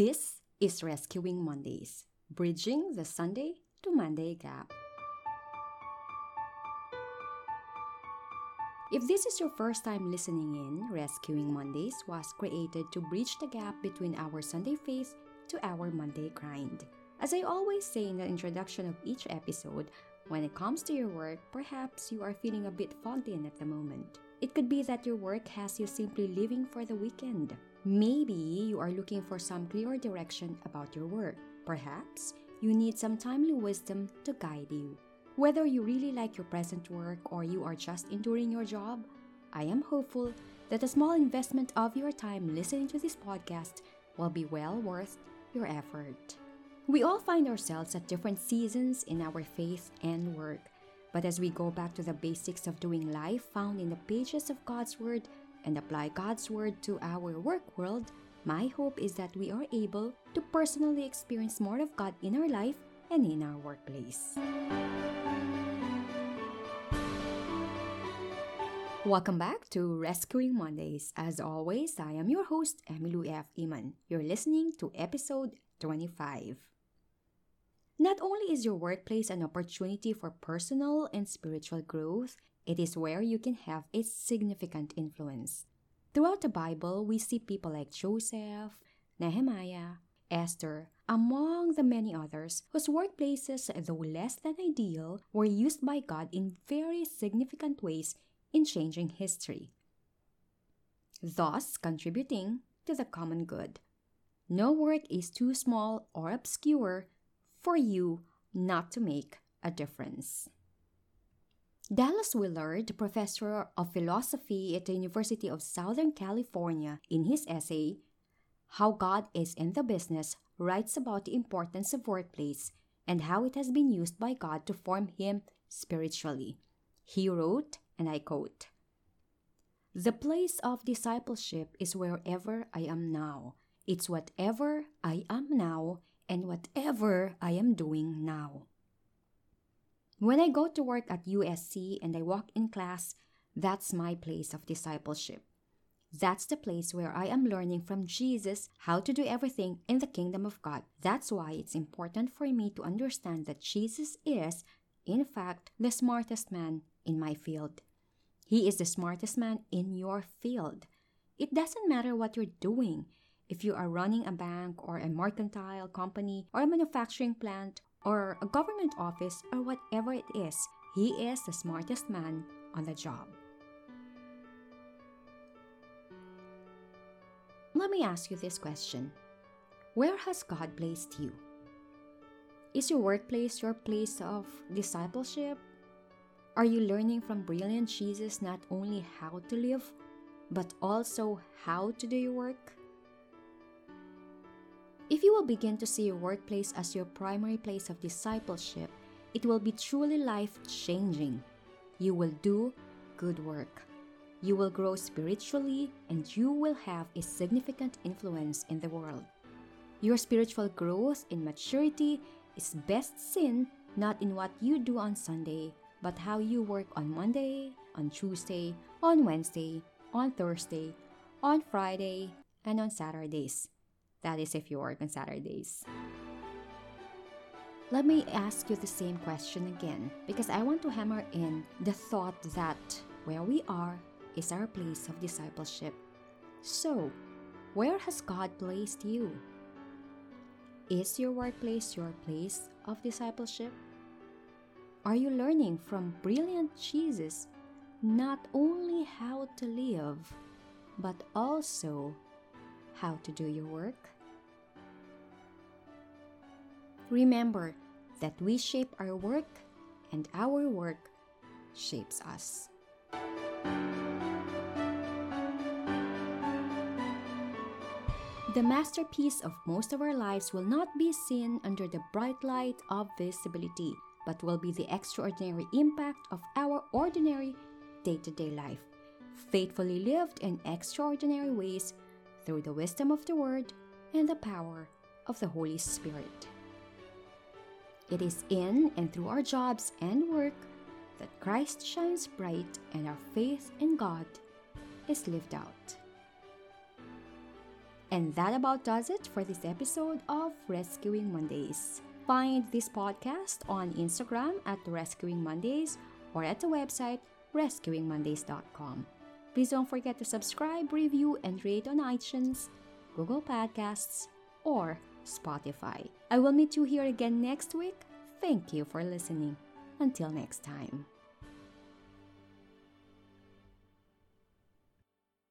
This is Rescuing Mondays, bridging the Sunday to Monday gap. If this is your first time listening in, Rescuing Mondays was created to bridge the gap between our Sunday faith to our Monday grind. As I always say in the introduction of each episode, when it comes to your work, perhaps you are feeling a bit fogged in at the moment. It could be that your work has you simply living for the weekend. Maybe you are looking for some clearer direction about your work. Perhaps you need some timely wisdom to guide you. Whether you really like your present work or you are just enduring your job, I am hopeful that a small investment of your time listening to this podcast will be well worth your effort. We all find ourselves at different seasons in our faith and work. But as we go back to the basics of doing life found in the pages of God's Word and apply God's Word to our work world, my hope is that we are able to personally experience more of God in our life and in our workplace. Welcome back to Rescuing Mondays. As always, I am your host, Emilu F. Iman. You're listening to episode 25. Not only is your workplace an opportunity for personal and spiritual growth, it is where you can have a significant influence. Throughout the Bible, we see people like Joseph, Nehemiah, Esther, among the many others whose workplaces, though less than ideal, were used by God in very significant ways in changing history, thus contributing to the common good. No work is too small or obscure for you not to make a difference. Dallas Willard, professor of philosophy at the University of Southern California, in his essay, How God is in the Business, writes about the importance of workplace and how it has been used by God to form him spiritually. He wrote, and I quote, The place of discipleship is wherever I am now. It's whatever I am now and whatever I am doing now. When I go to work at USC and I walk in class, that's my place of discipleship. That's the place where I am learning from Jesus how to do everything in the kingdom of God. That's why it's important for me to understand that Jesus is, in fact, the smartest man in my field. He is the smartest man in your field. It doesn't matter what you're doing. If you are running a bank or a mercantile company or a manufacturing plant or a government office or whatever it is, he is the smartest man on the job. Let me ask you this question Where has God placed you? Is your workplace your place of discipleship? Are you learning from brilliant Jesus not only how to live, but also how to do your work? If you will begin to see your workplace as your primary place of discipleship, it will be truly life changing. You will do good work. You will grow spiritually and you will have a significant influence in the world. Your spiritual growth in maturity is best seen not in what you do on Sunday, but how you work on Monday, on Tuesday, on Wednesday, on Thursday, on Friday, and on Saturdays. That is if you work on Saturdays. Let me ask you the same question again because I want to hammer in the thought that where we are is our place of discipleship. So, where has God placed you? Is your workplace your place of discipleship? Are you learning from brilliant Jesus not only how to live, but also how to do your work? Remember that we shape our work and our work shapes us. The masterpiece of most of our lives will not be seen under the bright light of visibility, but will be the extraordinary impact of our ordinary day to day life, faithfully lived in extraordinary ways through the wisdom of the Word and the power of the Holy Spirit. It is in and through our jobs and work that Christ shines bright and our faith in God is lived out. And that about does it for this episode of Rescuing Mondays. Find this podcast on Instagram at Rescuing Mondays or at the website rescuingmondays.com. Please don't forget to subscribe, review, and rate on iTunes, Google Podcasts, or Spotify. I will meet you here again next week. Thank you for listening. Until next time.